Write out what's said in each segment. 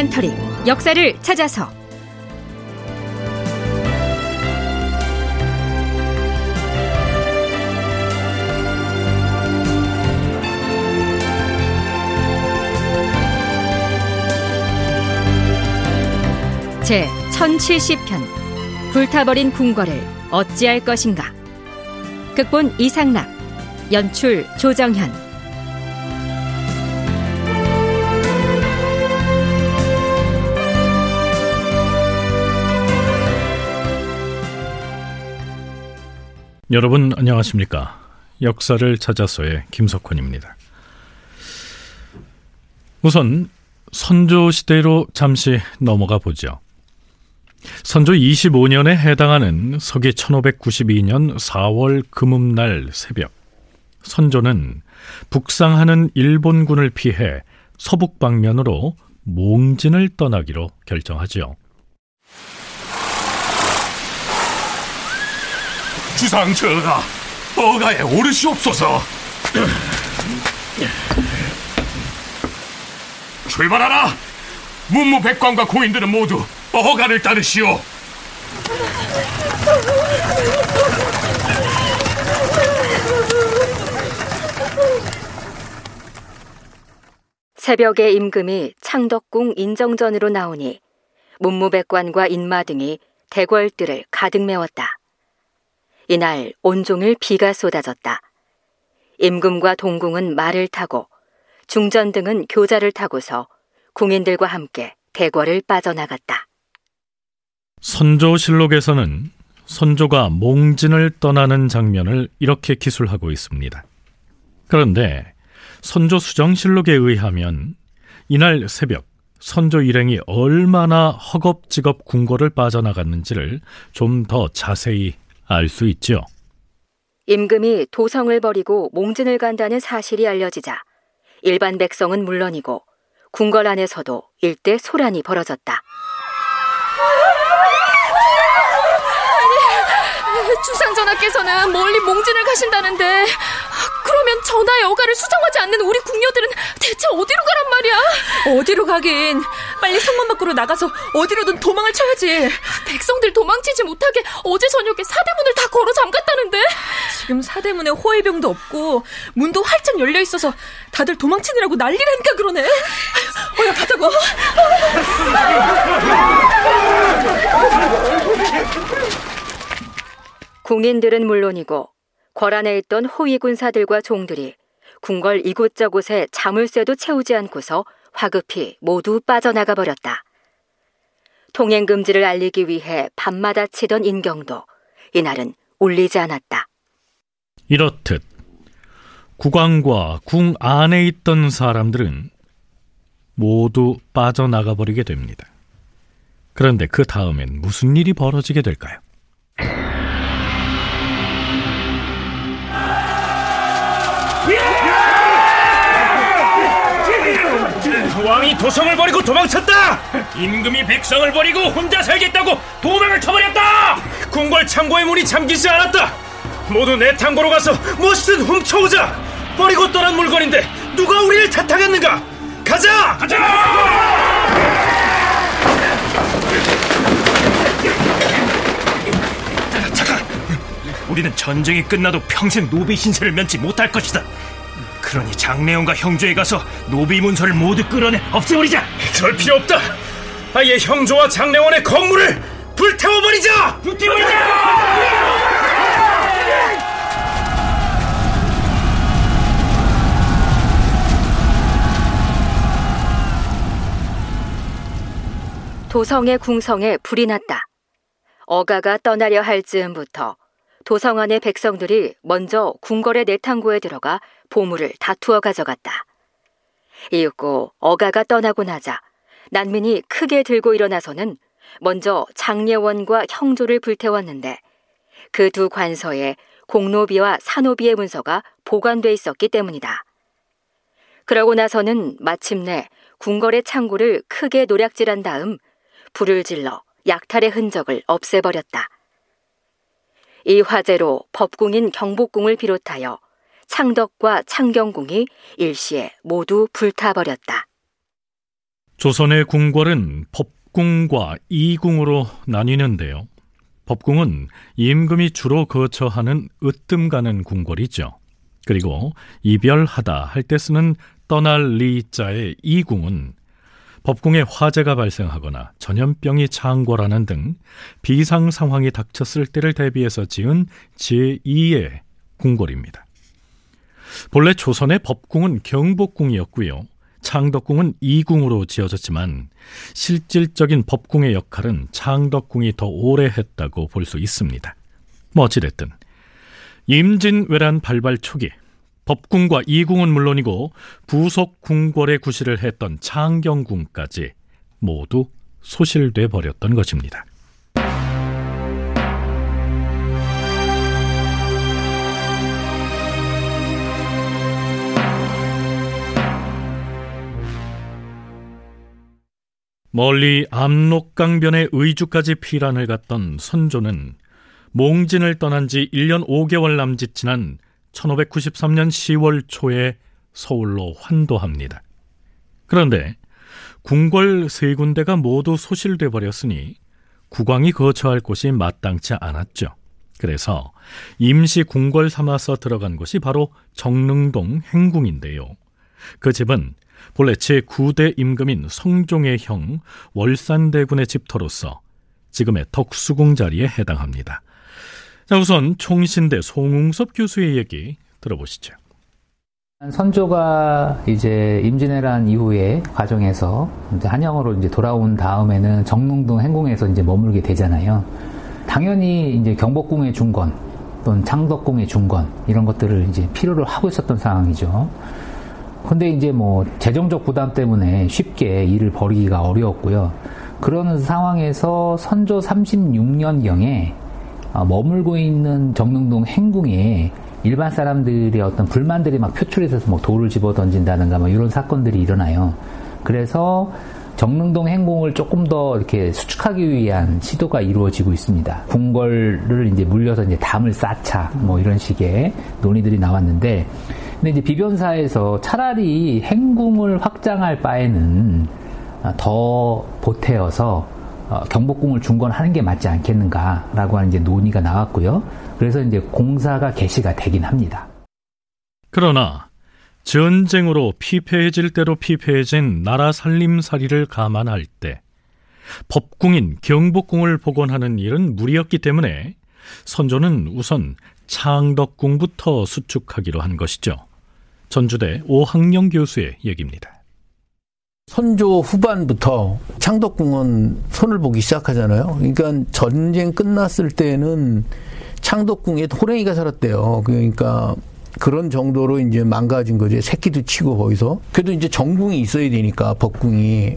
다큐멘터리 역사를 찾아서. 제 1070편 불타버린 궁궐을 어찌할 것인가? 극본 이상락 연출 조정현 여러분 안녕하십니까? 역사를 찾아서의 김석훈입니다. 우선 선조 시대로 잠시 넘어가 보죠. 선조 25년에 해당하는 서기 1592년 4월 금음날 새벽 선조는 북상하는 일본군을 피해 서북 방면으로 몽진을 떠나기로 결정하지요. 주상 전하, 어가에 오르시옵소서. 출발하라. 문무 백관과 고인들은 모두 어가를 따르시오. 새벽에 임금이 창덕궁 인정전으로 나오니 문무백관과 인마 등이 대궐들을 가득 메웠다. 이날 온종일 비가 쏟아졌다. 임금과 동궁은 말을 타고 중전 등은 교자를 타고서 궁인들과 함께 대궐을 빠져나갔다. 선조실록에서는 선조가 몽진을 떠나는 장면을 이렇게 기술하고 있습니다. 그런데 선조 수정실록에 의하면 이날 새벽 선조 일행이 얼마나 허겁지겁 궁궐을 빠져나갔는지를 좀 더 자세히 알 수 있죠. 임금이 도성을 버리고 몽진을 간다는 사실이 알려지자 일반 백성은 물론이고 궁궐 안에서도 일대 소란이 벌어졌다. 주상 전하께서는 멀리 몽진을 가신다는데 그러면 전하의 어가를 수정하지 않는 우리 궁녀들은 대체 어디로 가란 말이야? 어디로 가긴 빨리 성문 밖으로 나가서 어디로든 도망을 쳐야지 백성들 도망치지 못하게 어제 저녁에 사대문을 다 걸어 잠갔다는데? 지금 사대문에 호위병도 없고 문도 활짝 열려 있어서 다들 도망치느라고 난리라니까 그러네. 어여 가자고. 궁인들은 물론이고 궐 안에 있던 호위 군사들과 종들이 궁궐 이곳저곳에 자물쇠도 채우지 않고서 화급히 모두 빠져나가 버렸다. 통행 금지를 알리기 위해 밤마다 치던 인경도 이날은 울리지 않았다. 이렇듯 국왕과 궁 안에 있던 사람들은 모두 빠져나가 버리게 됩니다. 그런데 그 다음엔 무슨 일이 벌어지게 될까요? 왕이 도성을 버리고 도망쳤다! 임금이 백성을 버리고 혼자 살겠다고 도망을 쳐버렸다! 궁궐 창고의 문이 잠기지 않았다! 모두 내 탕보로 가서 무엇이든 훔쳐오자! 버리고 떠난 물건인데 누가 우리를 탓하겠는가? 가자! 가자! 우리는 전쟁이 끝나도 평생 노비 신세를 면치 못할 것이다. 그러니 장래원과 형조에 가서 노비 문서를 모두 끌어내 없애버리자. 그럴 필요 없다. 아예 형조와 장래원의 건물을 불태워버리자. 불태워버리자. 도성의 궁성에 불이 났다. 어가가 떠나려 할 즈음부터 도성 안의 백성들이 먼저 궁궐의 내탕고에 들어가 보물을 다투어 가져갔다. 이윽고 어가가 떠나고 나자 난민이 크게 들고 일어나서는 먼저 장례원과 형조를 불태웠는데 그 두 관서에 공노비와 사노비의 문서가 보관돼 있었기 때문이다. 그러고 나서는 마침내 궁궐의 창고를 크게 노략질한 다음 불을 질러 약탈의 흔적을 없애버렸다. 이 화재로 법궁인 경복궁을 비롯하여 창덕과 창경궁이 일시에 모두 불타버렸다. 조선의 궁궐은 법궁과 이궁으로 나뉘는데요. 법궁은 임금이 주로 거처하는 으뜸 가는 궁궐이죠. 그리고 이별하다 할 때 쓰는 떠날 리자의 이궁은 법궁에 화재가 발생하거나 전염병이 창궐하는 등 비상 상황이 닥쳤을 때를 대비해서 지은 제2의 궁궐입니다. 본래 조선의 법궁은 경복궁이었고요. 창덕궁은 이궁으로 지어졌지만 실질적인 법궁의 역할은 창덕궁이 더 오래 했다고 볼 수 있습니다. 뭐 어찌됐든 임진왜란 발발 초기 법궁과 이궁은 물론이고 부속 궁궐의 구실을 했던 창경궁까지 모두 소실돼 버렸던 것입니다. 멀리 압록강변의 의주까지 피란을 갔던 선조는 몽진을 떠난 지 1년 5개월 남짓 지난 1593년 10월 초에 서울로 환도합니다. 그런데 궁궐 세 군데가 모두 소실돼 버렸으니 국왕이 거처할 곳이 마땅치 않았죠. 그래서 임시 궁궐 삼아서 들어간 곳이 바로 정릉동 행궁인데요. 그 집은 본래 제9대 임금인 성종의 형 월산대군의 집터로서 지금의 덕수궁 자리에 해당합니다. 자, 우선 총신대 송웅섭 교수의 얘기 들어보시죠. 선조가 이제 임진왜란 이후에 과정에서 이제 한영으로 이제 돌아온 다음에는 정릉동 행궁에서 이제 머물게 되잖아요. 당연히 이제 경복궁의 중건 또는 창덕궁의 중건 이런 것들을 이제 필요로 하고 있었던 상황이죠. 근데 이제 뭐 재정적 부담 때문에 쉽게 일을 벌이기가 어려웠고요. 그러는 상황에서 선조 36년경에 어, 머물고 있는 정릉동 행궁에 일반 사람들의 어떤 불만들이 막 표출이 돼서 뭐 돌을 집어 던진다든가 뭐 이런 사건들이 일어나요. 그래서 정릉동 행궁을 조금 더 이렇게 수축하기 위한 시도가 이루어지고 있습니다. 궁궐을 이제 물려서 이제 담을 쌓자 뭐 이런 식의 논의들이 나왔는데 근데 이제 비변사에서 차라리 행궁을 확장할 바에는 더 보태어서 어, 경복궁을 중건하는 게 맞지 않겠는가라고 하는 이제 논의가 나왔고요. 그래서 이제 공사가 개시가 되긴 합니다. 그러나 전쟁으로 피폐해질 대로 피폐해진 나라 살림살이를 감안할 때 법궁인 경복궁을 복원하는 일은 무리였기 때문에 선조는 우선 창덕궁부터 수축하기로 한 것이죠. 전주대 오학령 교수의 얘기입니다. 선조 후반부터 창덕궁은 손을 보기 시작하잖아요. 그러니까 전쟁 끝났을 때는 창덕궁에 호랭이가 살았대요. 그러니까 그런 정도로 이제 망가진 거지. 새끼도 치고 거기서. 그래도 이제 정궁이 있어야 되니까 법궁이.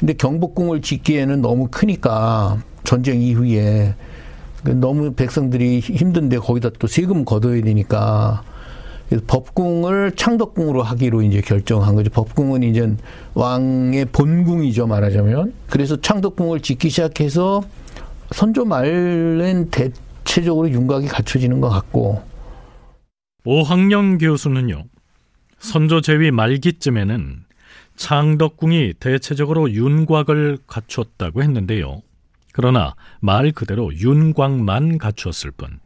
근데 경복궁을 짓기에는 너무 크니까 전쟁 이후에 너무 백성들이 힘든데 거기다 또 세금 걷어야 되니까 법궁을 창덕궁으로 하기로 이제 결정한 거죠. 법궁은 이제 왕의 본궁이죠, 말하자면. 그래서 창덕궁을 짓기 시작해서 선조 말엔 대체적으로 윤곽이 갖춰지는 것 같고. 오학령 교수는요, 선조 제위 말기쯤에는 창덕궁이 대체적으로 윤곽을 갖췄다고 했는데요. 그러나 말 그대로 윤곽만 갖추었을 뿐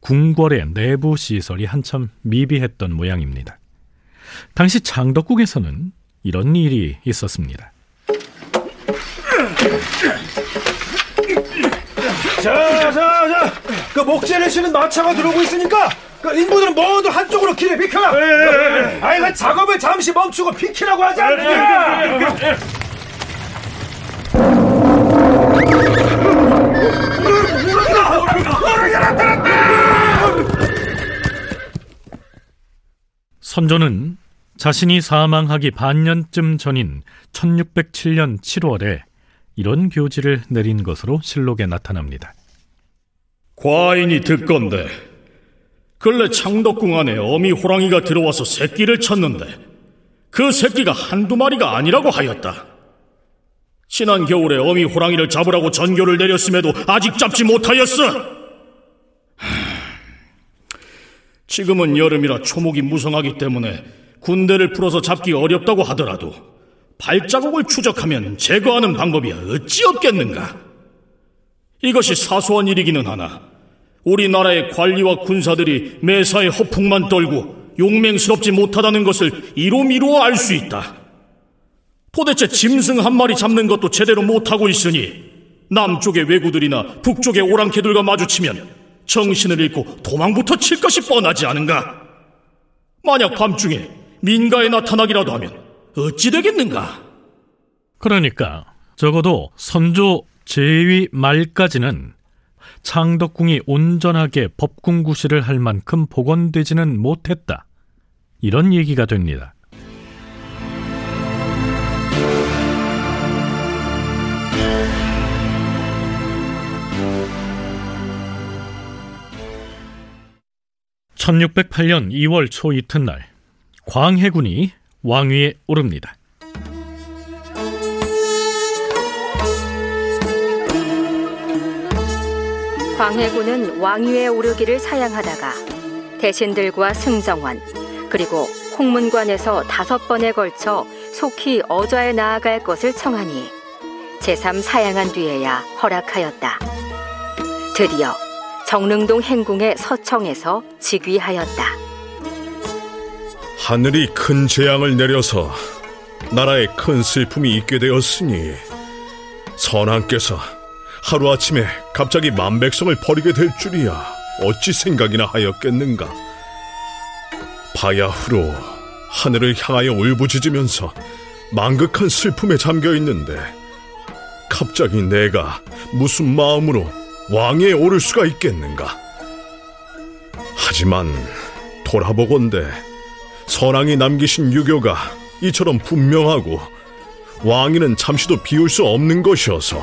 궁궐의 내부 시설이 한참 미비했던 모양입니다. 당시 창덕궁에서는 이런 일이 있었습니다. 자, 자, 자, 그 목재를 실은 마차가 들어오고 있으니까 그 인부들은 모두 한쪽으로 길에 비켜. 아이, 그 작업을 잠시 멈추고 비키라고 하지 않느냐. 선조는 자신이 사망하기 반년쯤 전인 1607년 7월에 이런 교지를 내린 것으로 실록에 나타납니다. 과인이 듣건데 근래 창덕궁 안에 어미 호랑이가 들어와서 새끼를 쳤는데 그 새끼가 한두 마리가 아니라고 하였다. 지난 겨울에 어미 호랑이를 잡으라고 전교를 내렸음에도 아직 잡지 못하였어. 지금은 여름이라 초목이 무성하기 때문에 군대를 풀어서 잡기 어렵다고 하더라도 발자국을 추적하면 제거하는 방법이 어찌 없겠는가? 이것이 사소한 일이기는 하나 우리나라의 관리와 군사들이 매사에 허풍만 떨고 용맹스럽지 못하다는 것을 이로미로 알 수 있다. 도대체 짐승 한 마리 잡는 것도 제대로 못하고 있으니 남쪽의 왜구들이나 북쪽의 오랑캐들과 마주치면 정신을 잃고 도망부터 칠 것이 뻔하지 않은가? 만약 밤중에 민가에 나타나기라도 하면 어찌 되겠는가? 그러니까 적어도 선조 제위 말까지는 창덕궁이 온전하게 법궁구실을 할 만큼 복원되지는 못했다. 이런 얘기가 됩니다. (1608년 2월 초 이튿날) 광해군이 왕위에 오릅니다. 광해군은 왕위에 오르기를 사양하다가 대신들과 승정원 그리고 홍문관에서 다섯 번에 걸쳐 속히 어좌에 나아갈 것을 청하니 제3 사양한 뒤에야 허락하였다. 드디어 정릉동 행궁의 서청에서 즉위하였다. 하늘이 큰 재앙을 내려서 나라에 큰 슬픔이 있게 되었으니 선왕께서 하루아침에 갑자기 만백성을 버리게 될 줄이야 어찌 생각이나 하였겠는가 바야흐로 하늘을 향하여 울부짖으면서 망극한 슬픔에 잠겨 있는데 갑자기 내가 무슨 마음으로 왕에 오를 수가 있겠는가 하지만 돌아보건대 선왕이 남기신 유교가 이처럼 분명하고 왕위는 잠시도 비울 수 없는 것이어서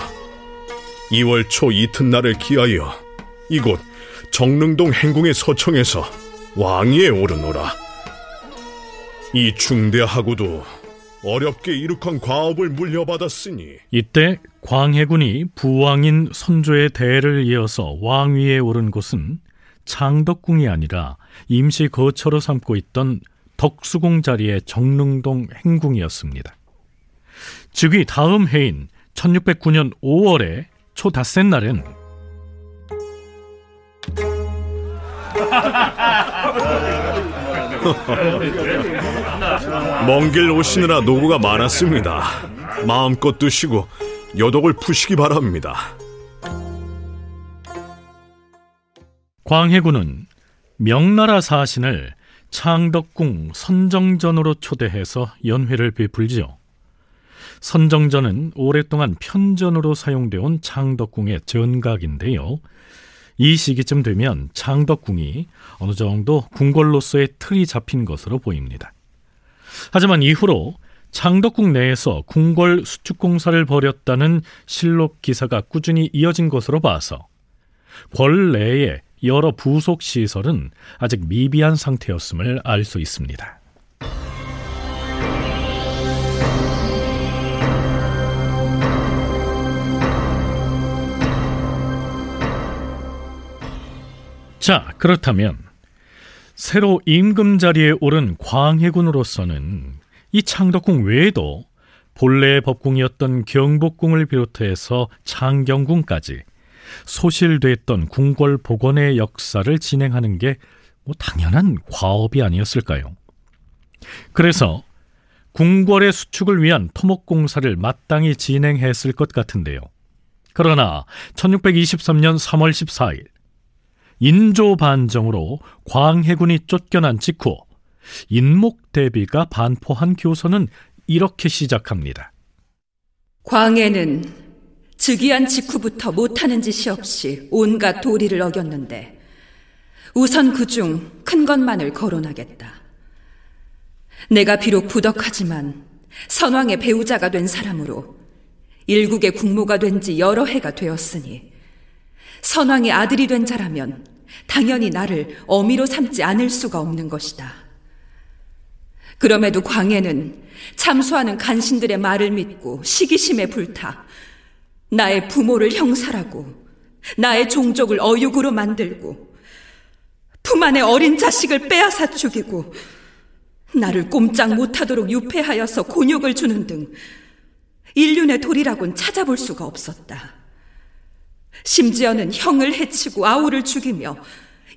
2월 초 이튿날을 기하여 이곳 정릉동 행궁의 서청에서 왕위에 오르노라. 이 중대하고도 어렵게 이룩한 과업을 물려받았으니 이때 광해군이 부왕인 선조의 대를 이어서 왕위에 오른 곳은 창덕궁이 아니라 임시 거처로 삼고 있던 덕수궁 자리의 정릉동 행궁이었습니다. 즉위 다음 해인 1609년 5월에 초 닷새 날은 먼 길 오시느라 노고가 많았습니다. 마음껏 드시고 여독을 푸시기 바랍니다. 광해군은 명나라 사신을 창덕궁 선정전으로 초대해서 연회를 베풀지요. 선정전은 오랫동안 편전으로 사용되어 온 창덕궁의 전각인데요. 이 시기쯤 되면 창덕궁이 어느 정도 궁궐로서의 틀이 잡힌 것으로 보입니다. 하지만 이후로 창덕궁 내에서 궁궐 수축 공사를 벌였다는 실록 기사가 꾸준히 이어진 것으로 봐서 궐 내의 여러 부속 시설은 아직 미비한 상태였음을 알 수 있습니다. 자, 그렇다면 새로 임금 자리에 오른 광해군으로서는 이 창덕궁 외에도 본래의 법궁이었던 경복궁을 비롯해서 창경궁까지 소실됐던 궁궐 복원의 역사를 진행하는 게 뭐 당연한 과업이 아니었을까요? 그래서 궁궐의 수축을 위한 토목 공사를 마땅히 진행했을 것 같은데요. 그러나 1623년 3월 14일 인조 반정으로 광해군이 쫓겨난 직후 인목 대비가 반포한 교서는 이렇게 시작합니다. 광해는 즉위한 직후부터 못하는 짓이 없이 온갖 도리를 어겼는데 우선 그 중 큰 것만을 거론하겠다. 내가 비록 부덕하지만 선왕의 배우자가 된 사람으로 일국의 국모가 된 지 여러 해가 되었으니 선왕의 아들이 된 자라면 당연히 나를 어미로 삼지 않을 수가 없는 것이다. 그럼에도 광해는 참수하는 간신들의 말을 믿고 시기심에 불타 나의 부모를 형살하고 나의 종족을 어육으로 만들고 품 안에 어린 자식을 빼앗아 죽이고 나를 꼼짝 못하도록 유폐하여서 곤욕을 주는 등 인륜의 도리라곤 찾아볼 수가 없었다. 심지어는 형을 해치고 아우를 죽이며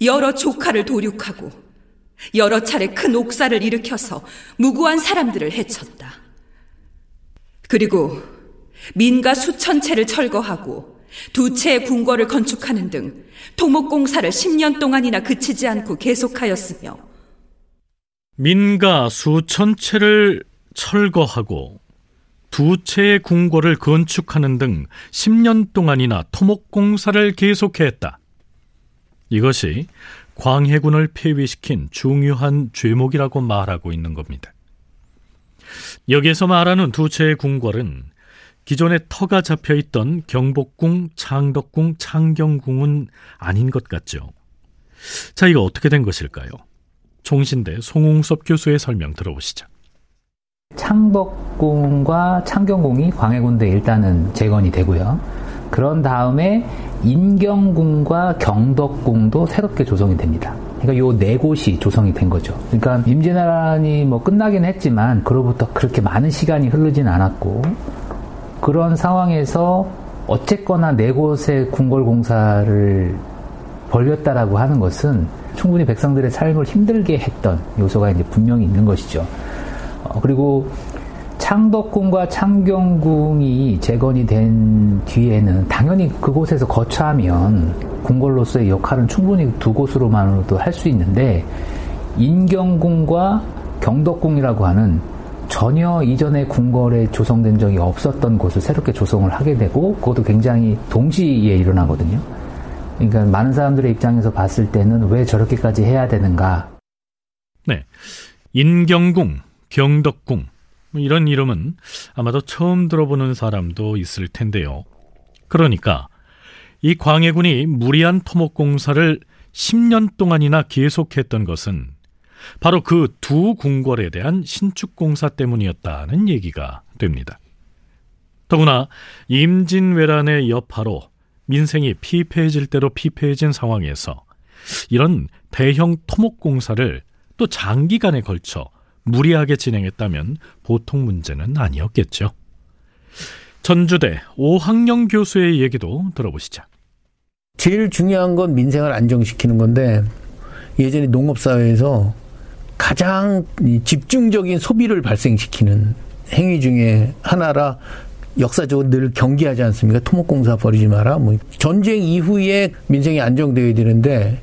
여러 조카를 도륙하고 여러 차례 큰 옥사를 일으켜서 무고한 사람들을 해쳤다. 그리고 민가 수천 채를 철거하고 두 채의 궁궐을 건축하는 등 토목공사를 10년 동안이나 그치지 않고 계속하였으며 민가 수천 채를 철거하고 두 채의 궁궐을 건축하는 등 10년 동안이나 토목공사를 계속했다. 이것이 광해군을 폐위시킨 중요한 죄목이라고 말하고 있는 겁니다. 여기에서 말하는 두 채의 궁궐은 기존에 터가 잡혀 있던 경복궁, 창덕궁, 창경궁은 아닌 것 같죠. 자, 이거 어떻게 된 것일까요? 총신대 송웅섭 교수의 설명 들어보시죠. 창덕궁과 창경궁이 광해군대 일단은 재건이 되고요. 그런 다음에 인경궁과 경덕궁도 새롭게 조성이 됩니다. 그러니까 요 네 곳이 조성이 된 거죠. 그러니까 임진왜란이 뭐 끝나긴 했지만 그로부터 그렇게 많은 시간이 흐르진 않았고 그런 상황에서 어쨌거나 네 곳의 궁궐 공사를 벌렸다라고 하는 것은 충분히 백성들의 삶을 힘들게 했던 요소가 이제 분명히 있는 것이죠. 어, 그리고 창덕궁과 창경궁이 재건이 된 뒤에는 당연히 그곳에서 거처하면 궁궐로서의 역할은 충분히 두 곳으로만으로도 할 수 있는데 인경궁과 경덕궁이라고 하는 전혀 이전의 궁궐에 조성된 적이 없었던 곳을 새롭게 조성을 하게 되고 그것도 굉장히 동시에 일어나거든요. 그러니까 많은 사람들의 입장에서 봤을 때는 왜 저렇게까지 해야 되는가? 네. 인경궁, 경덕궁 뭐 이런 이름은 아마도 처음 들어보는 사람도 있을 텐데요. 그러니까 이 광해군이 무리한 토목 공사를 10년 동안이나 계속했던 것은 바로 그 두 궁궐에 대한 신축 공사 때문이었다는 얘기가 됩니다. 더구나 임진왜란의 여파로 민생이 피폐해질 대로 피폐해진 상황에서 이런 대형 토목 공사를 또 장기간에 걸쳐 무리하게 진행했다면 보통 문제는 아니었겠죠. 전주대 오학영 교수의 얘기도 들어보시죠. 제일 중요한 건 민생을 안정시키는 건데 예전에 농업사회에서 가장 집중적인 소비를 발생시키는 행위 중에 하나라 역사적으로 늘 경계하지 않습니까? 토목공사 버리지 마라. 뭐 전쟁 이후에 민생이 안정되어야 되는데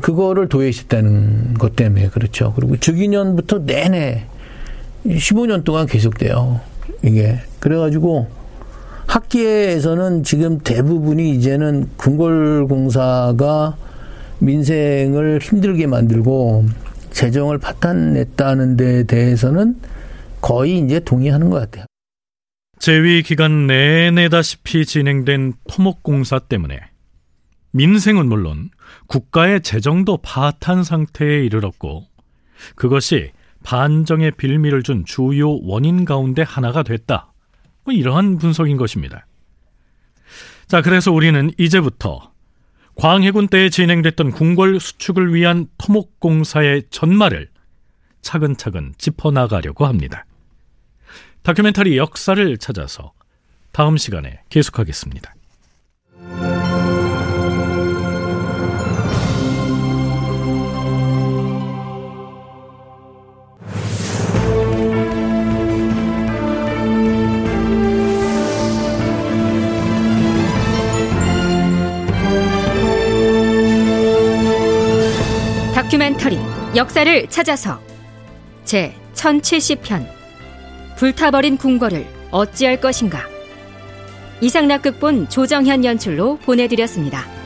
그거를 도외시했다는 것 때문에 그렇죠. 그리고 즉위년부터 내내 15년 동안 계속돼요. 이게 그래가지고 학계에서는 지금 대부분이 이제는 궁궐공사가 민생을 힘들게 만들고 재정을 파탄냈다는 데 대해서는 거의 이제 동의하는 것 같아요. 재위 기간 내내다시피 진행된 토목공사 때문에 민생은 물론 국가의 재정도 파탄 상태에 이르렀고 그것이 반정의 빌미를 준 주요 원인 가운데 하나가 됐다. 뭐 이러한 분석인 것입니다. 자, 그래서 우리는 이제부터 광해군 때에 진행됐던 궁궐 수축을 위한 토목공사의 전말을 차근차근 짚어나가려고 합니다. 다큐멘터리 역사를 찾아서 다음 시간에 계속하겠습니다. 다큐멘터리 역사를 찾아서 제 1070편 불타버린 궁궐을 어찌할 것인가 이상락 극본 조정현 연출로 보내드렸습니다.